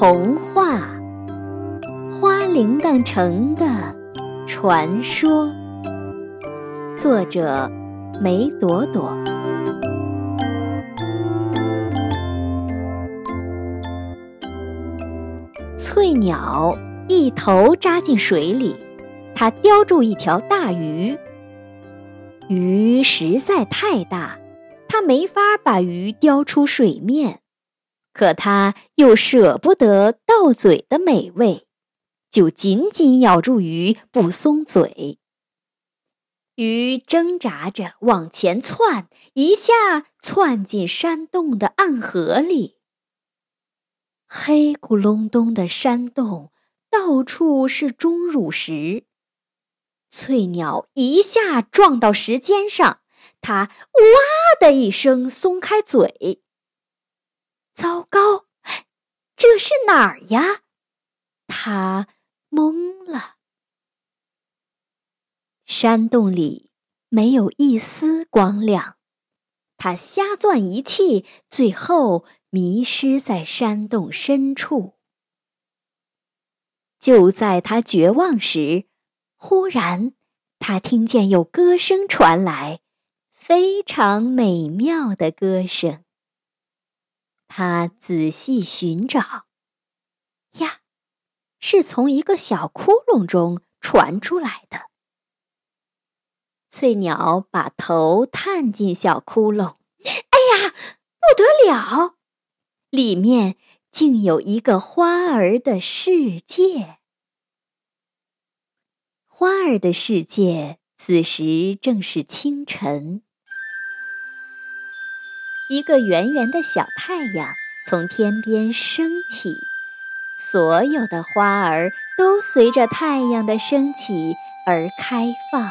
童话《花铃铛城的传说》，作者梅朵朵。翠鸟一头扎进水里，它叼住一条大鱼。鱼实在太大，它没法把鱼叼出水面。可他又舍不得到嘴的美味，就紧紧咬住鱼不松嘴。鱼挣扎着往前窜，一下窜进山洞的暗河里。黑咕隆咚的山洞，到处是钟乳石。翠鸟一下撞到石尖上，它哇的一声松开嘴。糟糕，这是哪儿呀？他懵了。山洞里没有一丝光亮，他瞎钻一气，最后迷失在山洞深处。就在他绝望时，忽然他听见有歌声传来，非常美妙的歌声。他仔细寻找，呀，是从一个小窟窿中传出来的。翠鸟把头探进小窟窿，哎呀，不得了！里面竟有一个花儿的世界。花儿的世界此时正是清晨。一个圆圆的小太阳从天边升起，所有的花儿都随着太阳的升起而开放。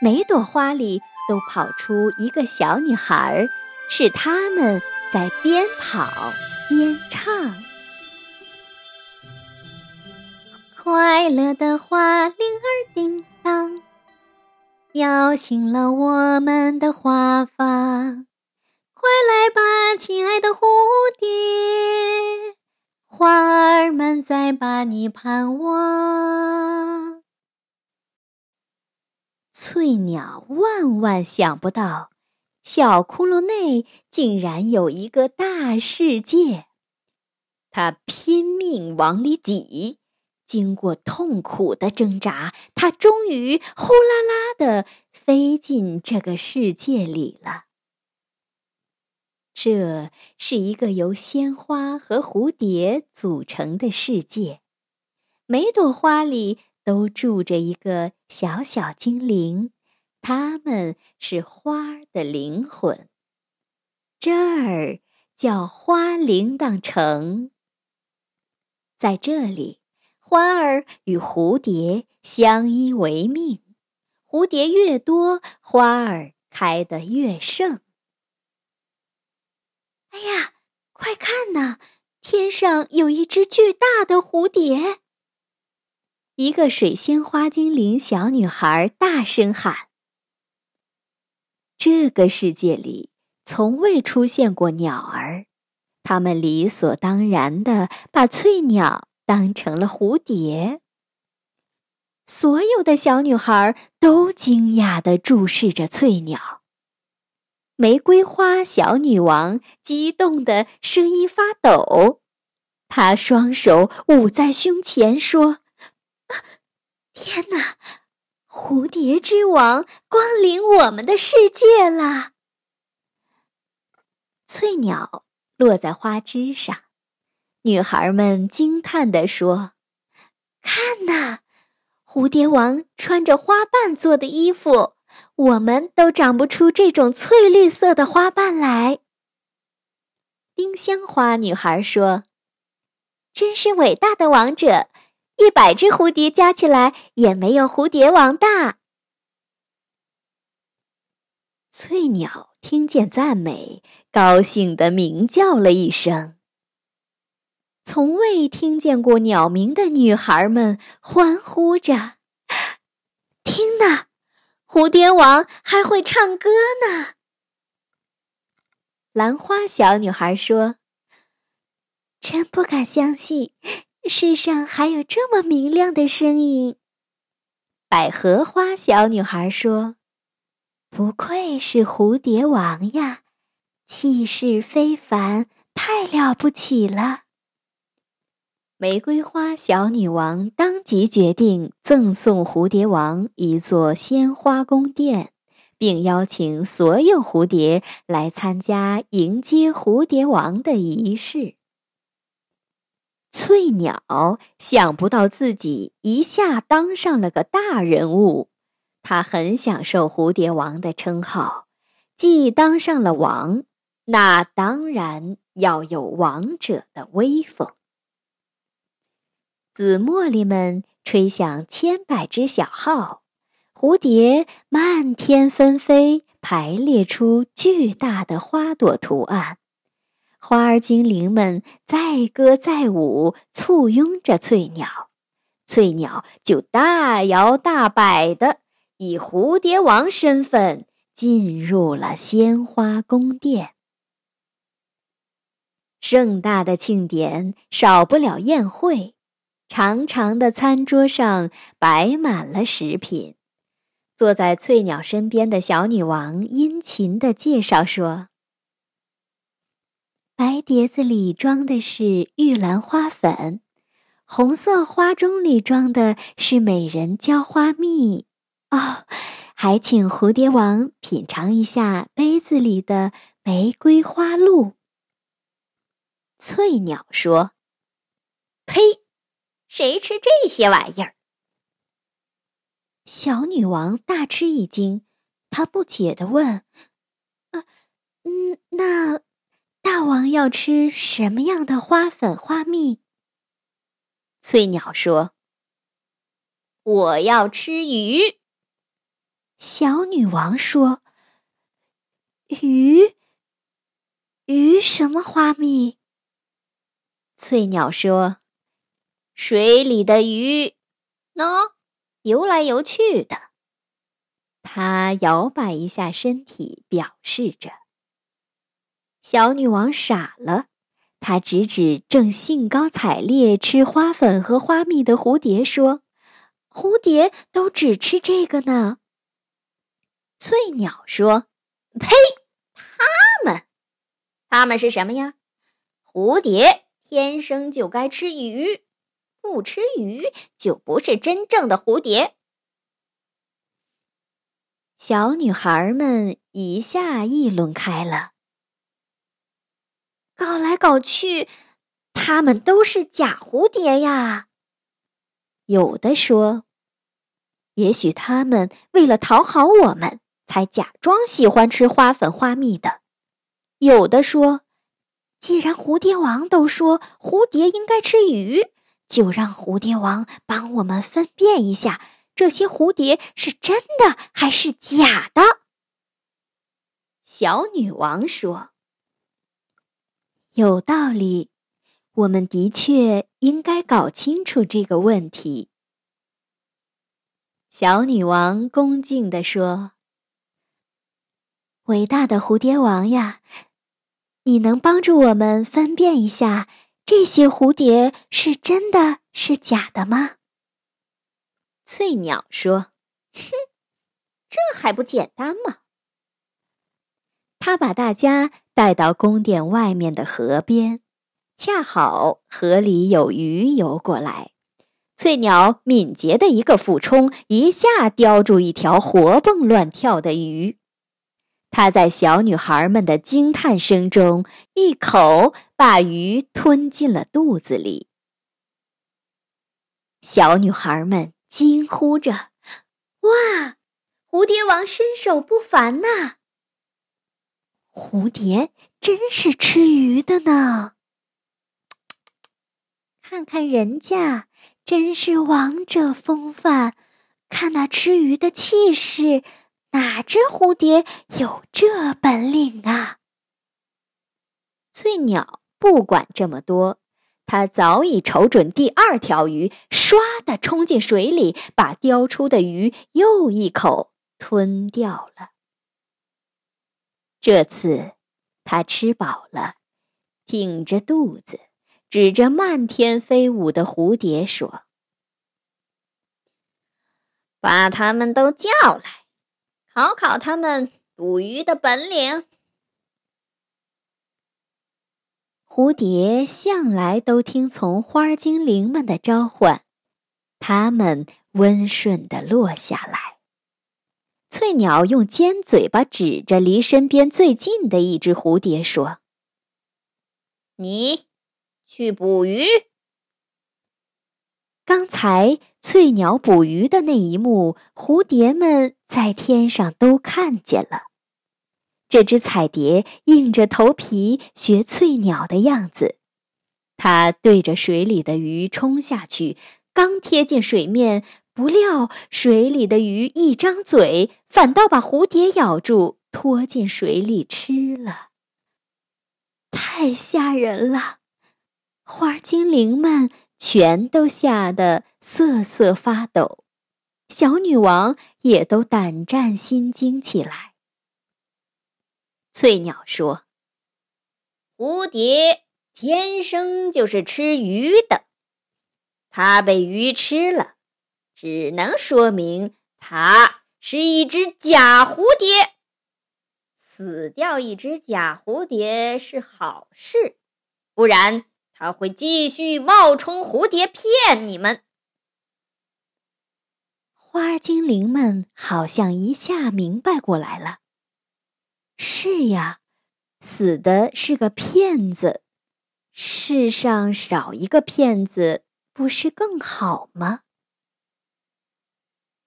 每朵花里都跑出一个小女孩，是她们在边跑边唱。快乐的花铃儿叮当，摇醒了我们的花房。快来吧，亲爱的蝴蝶，花儿们在把你盼望。翠鸟万万想不到，小窟窿内竟然有一个大世界。它拼命往里挤，经过痛苦的挣扎，它终于呼啦啦的飞进这个世界里了。这是一个由鲜花和蝴蝶组成的世界，每朵花里都住着一个小小精灵，它们是花的灵魂。这儿叫花铃铛城，在这里，花儿与蝴蝶相依为命，蝴蝶越多，花儿开得越盛。哎呀，快看呐！天上有一只巨大的蝴蝶。一个水仙花精灵小女孩大声喊：“这个世界里从未出现过鸟儿，他们理所当然的把翠鸟当成了蝴蝶。”所有的小女孩都惊讶的注视着翠鸟。玫瑰花小女王激动的声音发抖，她双手捂在胸前说：“天哪，蝴蝶之王光临我们的世界了！”翠鸟落在花枝上，女孩们惊叹地说：“看呐，蝴蝶王穿着花瓣做的衣服。”我们都长不出这种翠绿色的花瓣来。丁香花女孩说：“真是伟大的王者，一百只蝴蝶加起来也没有蝴蝶王大。”翠鸟听见赞美，高兴地鸣叫了一声。从未听见过鸟鸣的女孩们欢呼着：“听呐！”蝴蝶王还会唱歌呢。兰花小女孩说：“真不敢相信，世上还有这么明亮的声音。百合花小女孩说：“不愧是蝴蝶王呀，气势非凡，太了不起了。”玫瑰花小女王当即决定赠送蝴蝶王一座鲜花宫殿，并邀请所有蝴蝶来参加迎接蝴蝶王的仪式。翠鸟想不到自己一下当上了个大人物，它很享受蝴蝶王的称号。既当上了王，那当然要有王者的威风。紫茉莉们吹响千百只小号，蝴蝶漫天纷飞，排列出巨大的花朵图案。花儿精灵们载歌载舞，簇拥着翠鸟，翠鸟就大摇大摆的以蝴蝶王身份进入了鲜花宫殿。盛大的庆典少不了宴会。长长的餐桌上摆满了食品，坐在翠鸟身边的小女王殷勤地介绍说：“白碟子里装的是玉兰花粉，红色花盅里装的是美人椒花蜜。哦，还请蝴蝶王品尝一下杯子里的玫瑰花露。”翠鸟说：“呸！”谁吃这些玩意儿？小女王大吃一惊，她不解的问：“啊，嗯，那大王要吃什么样的花粉花蜜？”翠鸟说：“我要吃鱼。”小女王说：“鱼？鱼什么花蜜？”翠鸟说。水里的鱼，喏，游来游去的。它摇摆一下身体，表示着。小女王傻了，她指指正兴高采烈吃花粉和花蜜的蝴蝶，说：“蝴蝶都只吃这个呢。”翠鸟说：“呸！它们，它们是什么呀？蝴蝶天生就该吃鱼。”不吃鱼就不是真正的蝴蝶。小女孩们一下议论开了，搞来搞去，他们都是假蝴蝶呀。有的说，也许他们为了讨好我们，才假装喜欢吃花粉花蜜的。有的说，既然蝴蝶王都说蝴蝶应该吃鱼。就让蝴蝶王帮我们分辨一下，这些蝴蝶是真的还是假的。小女王说：“有道理，我们的确应该搞清楚这个问题。”小女王恭敬地说：“伟大的蝴蝶王呀，你能帮助我们分辨一下？”这些蝴蝶是真的是假的吗？翠鸟说：“哼，这还不简单吗？”他把大家带到宫殿外面的河边，恰好河里有鱼游过来。翠鸟敏捷的一个俯冲，一下叼住一条活蹦乱跳的鱼。他在小女孩们的惊叹声中，一口把鱼吞进了肚子里。小女孩们惊呼着：“哇，蝴蝶王身手不凡呐！蝴蝶真是吃鱼的呢！看看人家，真是王者风范，看那吃鱼的气势。”哪只蝴蝶有这本领啊？翠鸟不管这么多，它早已瞅准第二条鱼，唰的冲进水里，把叼出的鱼又一口吞掉了。这次，它吃饱了，挺着肚子，指着漫天飞舞的蝴蝶说：“把他们都叫来，考考他们捕鱼的本领。”蝴蝶向来都听从花精灵们的召唤，它们温顺地落下来。翠鸟用尖嘴巴指着离身边最近的一只蝴蝶说：“你去捕鱼。”刚才翠鸟捕鱼的那一幕，蝴蝶们在天上都看见了。这只彩蝶硬着头皮学翠鸟的样子，它对着水里的鱼冲下去，刚贴近水面。不料，水里的鱼一张嘴，反倒把蝴蝶咬住，拖进水里吃了。太吓人了！花精灵们全都吓得瑟瑟发抖，小女王也都胆战心惊起来。翠鸟说：“蝴蝶天生就是吃鱼的，它被鱼吃了。”只能说明它是一只假蝴蝶。死掉一只假蝴蝶是好事，不然它会继续冒充蝴蝶骗你们。花精灵们好像一下明白过来了。是呀，死的是个骗子，世上少一个骗子不是更好吗？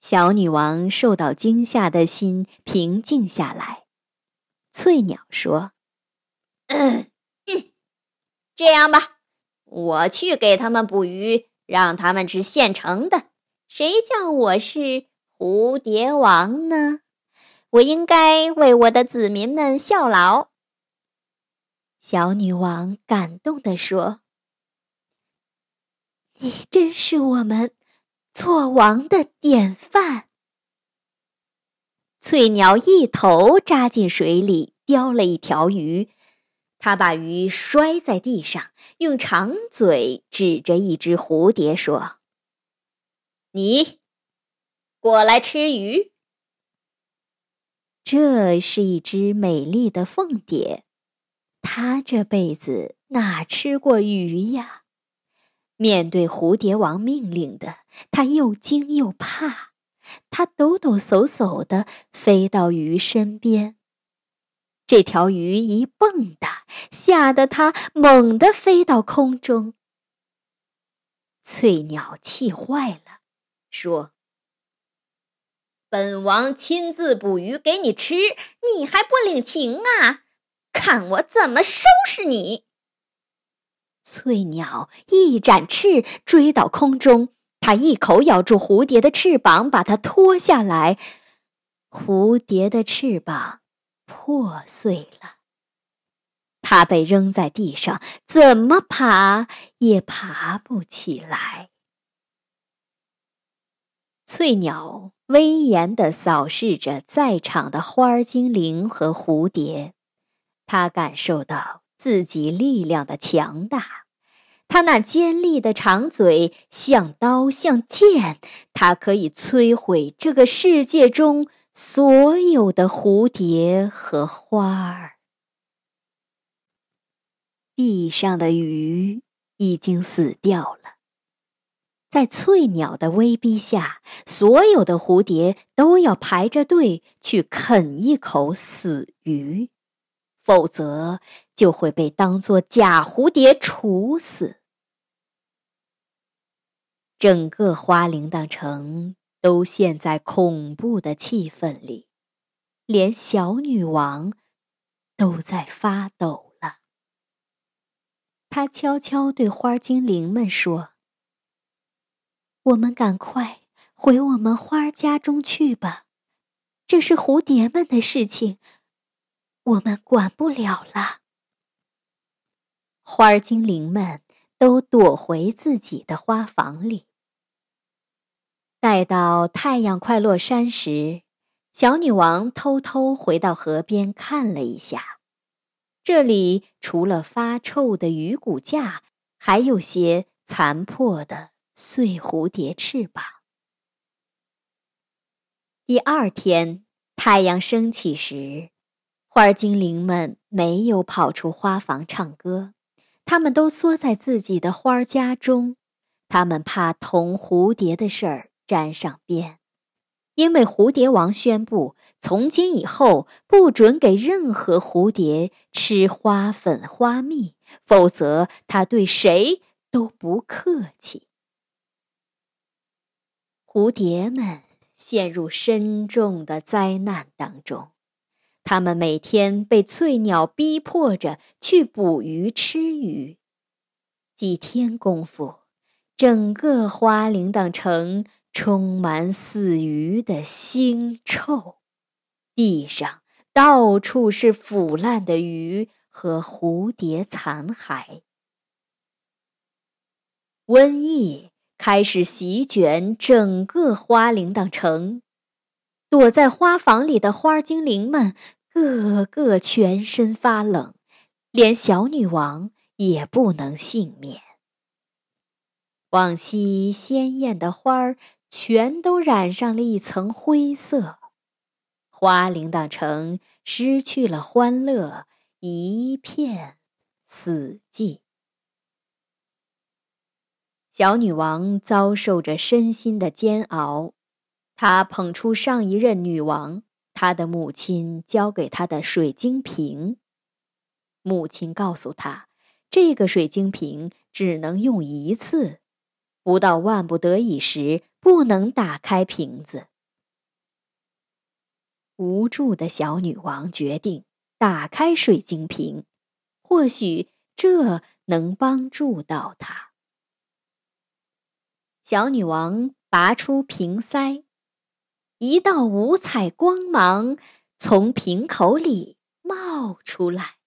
小女王受到惊吓的心平静下来。翠鸟说：“嗯，这样吧，我去给他们捕鱼，让他们吃现成的。谁叫我是蝴蝶王呢？我应该为我的子民们效劳。”小女王感动地说：“你真是我们。”做王的典范。翠鸟一头扎进水里，叼了一条鱼。它把鱼摔在地上，用长嘴指着一只蝴蝶说：“你过来吃鱼。”这是一只美丽的凤蝶，它这辈子哪吃过鱼呀？面对蝴蝶王命令的，它又惊又怕。它抖抖擞擞的飞到鱼身边，这条鱼一蹦跶，吓得他猛地飞到空中。翠鸟气坏了，说：“本王亲自捕鱼给你吃，你还不领情啊？看我怎么收拾你！”翠鸟一展翅，追到空中。它一口咬住蝴蝶的翅膀，把它拖下来。蝴蝶的翅膀破碎了，它被扔在地上，怎么爬也爬不起来。翠鸟威严地扫视着在场的花儿精灵和蝴蝶，它感受到。自己力量的强大，他那尖利的长嘴像刀像剑，它可以摧毁这个世界中所有的蝴蝶和花儿。地上的鱼已经死掉了，在翠鸟的威逼下，所有的蝴蝶都要排着队去啃一口死鱼。否则就会被当作假蝴蝶处死。整个花铃铛城都陷在恐怖的气氛里，连小女王都在发抖了。她悄悄对花精灵们说：“我们赶快回我们花儿家中去吧，这是蝴蝶们的事情。”我们管不了了。花儿精灵们都躲回自己的花房里。待到太阳快落山时，小女王偷偷回到河边看了一下，这里除了发臭的鱼骨架，还有些残破的碎蝴蝶翅膀。第二天，太阳升起时，花精灵们没有跑出花房唱歌，他们都缩在自己的花家中，他们怕同蝴蝶的事儿沾上边。因为蝴蝶王宣布，从今以后不准给任何蝴蝶吃花粉、花蜜，否则他对谁都不客气。蝴蝶们陷入深重的灾难当中，它们每天被翠鸟逼迫着去捕鱼吃鱼。几天功夫，整个花铃铛城。充满死鱼的腥臭，地上到处是腐烂的鱼和蝴蝶残骸。瘟疫开始席卷整个花铃铛城，躲在花房里的花精灵们个个全身发冷，连小女王也不能幸免。往昔鲜艳的花儿。全都染上了一层灰色，花铃铛城失去了欢乐，一片死寂。小女王遭受着身心的煎熬，她捧出上一任女王她的母亲交给她的水晶瓶，母亲告诉她，这个水晶瓶只能用一次。不到万不得已时，不能打开瓶子。无助的小女王决定打开水晶瓶，或许这能帮助到她。小女王拔出瓶塞，一道五彩光芒从瓶口里冒出来，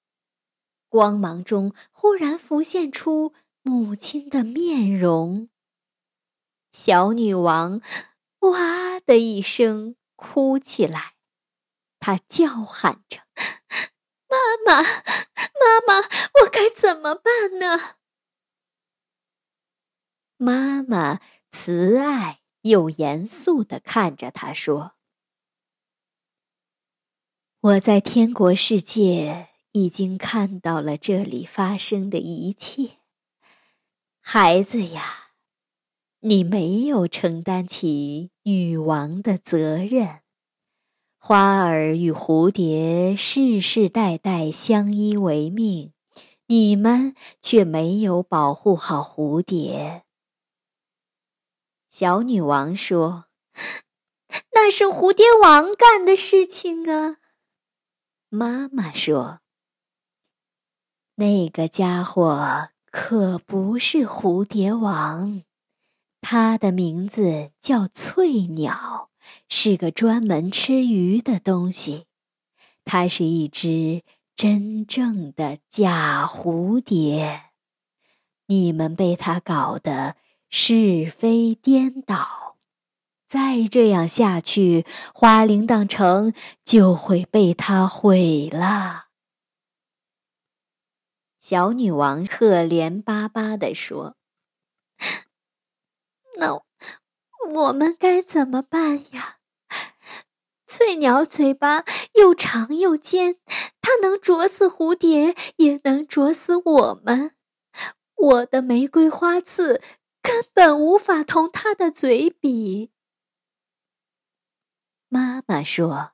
光芒中忽然浮现出母亲的面容。小女王“哇”的一声哭起来，她叫喊着：“妈妈，妈妈，我该怎么办呢？”妈妈慈爱又严肃的看着他说：“我在天国世界已经看到了这里发生的一切，孩子呀。”你没有承担起女王的责任，花儿与蝴蝶世世代代相依为命，你们却没有保护好蝴蝶。小女王说：“ 那是蝴蝶王干的事情啊。”妈妈说：“那个家伙可不是蝴蝶王。”它的名字叫翠鸟，是个专门吃鱼的东西。它是一只真正的假蝴蝶，你们被它搞得是非颠倒。再这样下去，花铃铛城就会被它毁了。小女王可怜巴巴地说。那我们该怎么办呀？翠鸟嘴巴又长又尖，它能啄死蝴蝶，也能啄死我们。我的玫瑰花刺根本无法同他的嘴比。妈妈说：“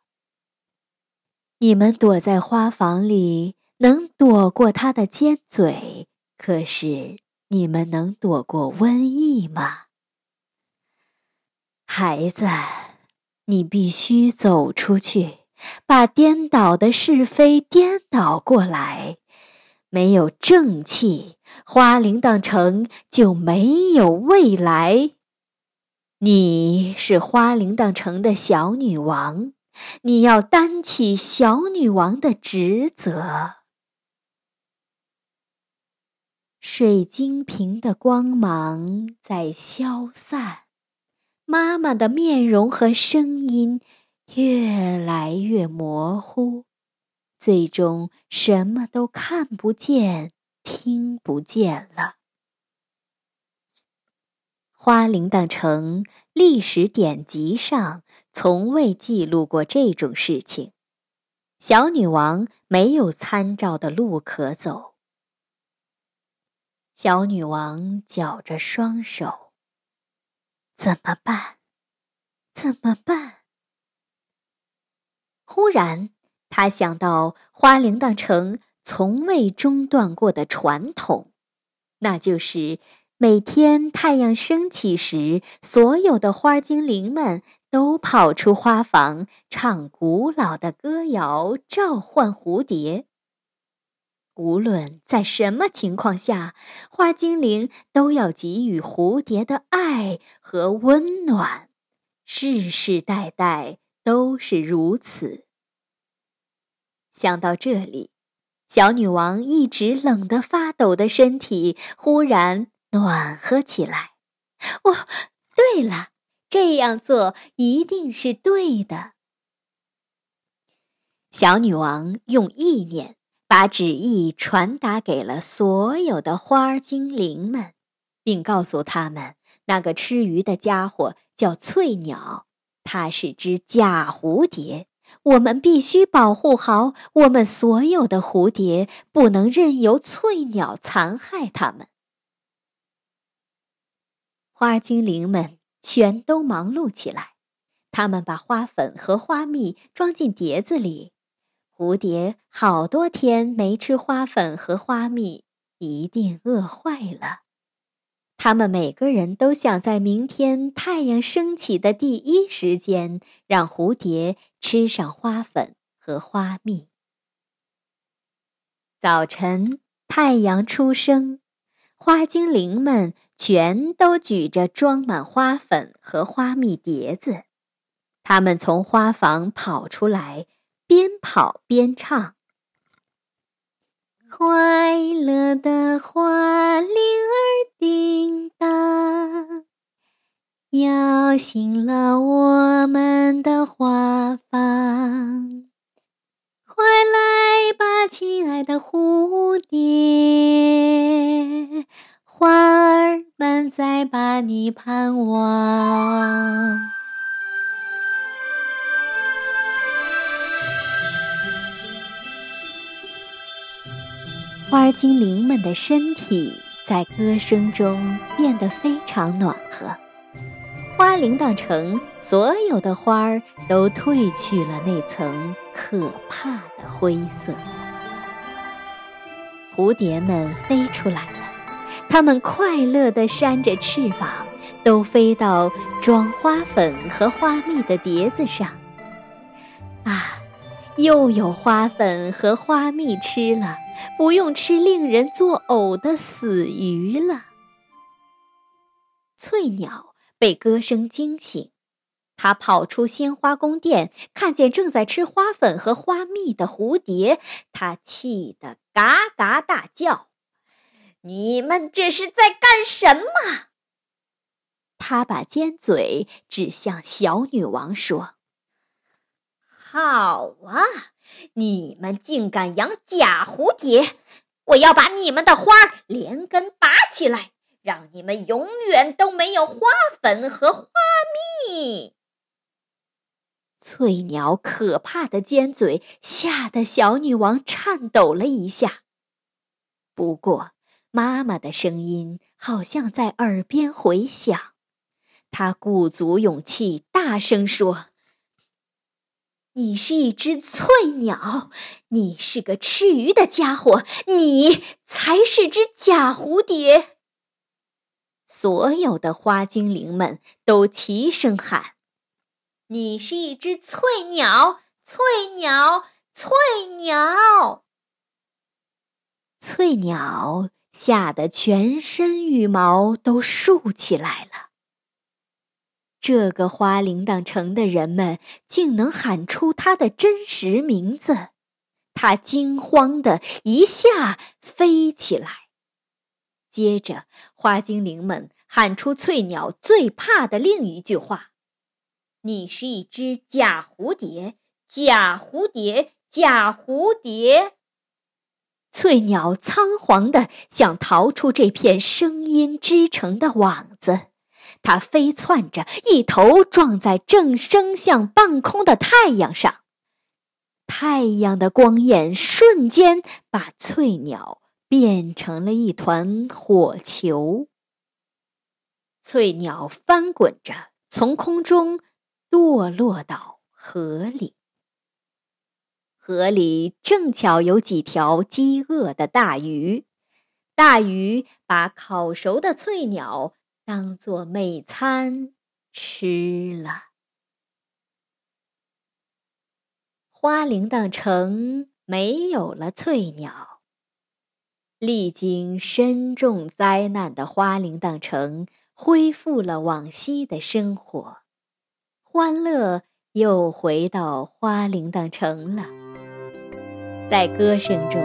你们躲在花房里，能躲过他的尖嘴，可是你们能躲过瘟疫吗？”孩子，你必须走出去，把颠倒的是非颠倒过来。没有正气，花铃铛城就没有未来。你是花铃铛城的小女王，你要担起小女王的职责。水晶瓶的光芒在消散。妈妈的面容和声音越来越模糊，最终什么都看不见、听不见了。花铃铛城历史典籍上从未记录过这种事情。小女王没有参照的路可走。小女王绞着双手，怎么办？怎么办？忽然，他想到花铃铛城从未中断过的传统，那就是每天太阳升起时，所有的花精灵们。都跑出花房，唱古老的歌谣，召唤蝴蝶。无论在什么情况下，花精灵都要给予蝴蝶的爱和温暖，世世代代都是如此。想到这里，小女王一直冷得发抖的身体忽然暖和起来。哦，对了。这样做一定是对的。小女王用意念把旨意传达给了所有的花精灵们，并告诉他们，那个吃鱼的家伙叫翠鸟，它是只假蝴蝶。我们必须保护好我们所有的蝴蝶，不能任由翠鸟残害它们。花精灵们。全都忙碌起来，他们把花粉和花蜜装进碟子里。蝴蝶好多天没吃花粉和花蜜，一定饿坏了。他们每个人都想在明天太阳升起的第一时间，让蝴蝶吃上花粉和花蜜。早晨，太阳初升。花精灵们全都举着装满花粉和花蜜碟子，他们从花房跑出来，边跑边唱：“快乐的花铃儿叮当，摇醒了我们的花房。快来吧，亲爱的蝴蝶。”花儿们在把你盼望，花精灵们的身体在歌声中变得非常暖和。花铃铛城所有的花儿都褪去了那层可怕的灰色，蝴蝶们飞出来了。它们快乐地扇着翅膀，都飞到装花粉和花蜜的碟子上。啊，又有花粉和花蜜吃了，不用吃令人作呕的死鱼了。翠鸟被歌声惊醒，它跑出鲜花宫殿，看见正在吃花粉和花蜜的蝴蝶，它气得嘎嘎大叫。你们这是在干什么？他把尖嘴指向小女王，说：“好啊，你们竟敢养假蝴蝶！我要把你们的花连根拔起来，让你们永远都没有花粉和花蜜。”翠鸟可怕的尖嘴吓得小女王颤抖了一下，不过。妈妈的声音好像在耳边回响，她鼓足勇气，大声说：“你是一只翠鸟，你是个吃鱼的家伙，你才是只假蝴蝶。”所有的花精灵们都齐声喊：“你是一只翠鸟，翠鸟，翠鸟，翠鸟。”吓得全身羽毛都竖起来了。这个花铃铛城的人们竟能喊出他的真实名字，他惊慌的一下飞起来。接着，花精灵们喊出翠鸟最怕的另一句话：“你是一只假蝴蝶，假蝴蝶，假蝴蝶。”翠鸟仓皇地想逃出这片声音织成的网子，它飞窜着，一头撞在正升向半空的太阳上。太阳的光焰瞬间把翠鸟变成了一团火球。翠鸟翻滚着，从空中堕落到河里。河里正巧有几条饥饿的大鱼，大鱼把烤熟的翠鸟当做美餐吃了。花铃铛城没有了翠鸟，历经深重灾难的花铃铛城恢复了往昔的生活，欢乐又回到花铃铛城了。在歌声中，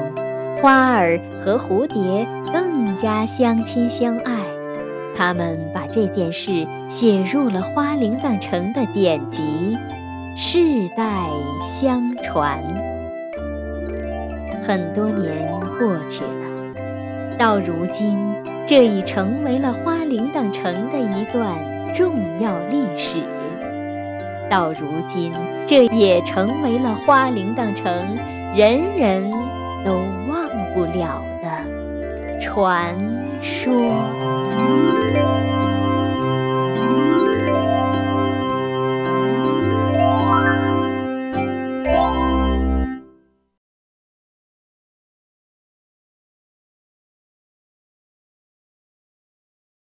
花儿和蝴蝶更加相亲相爱。他们把这件事写入了花铃铛城的典籍，世代相传。很多年过去了，到如今，这已成为了花铃铛城的一段重要历史。到如今，这也成为了花铃铛城。人人都忘不了的传说。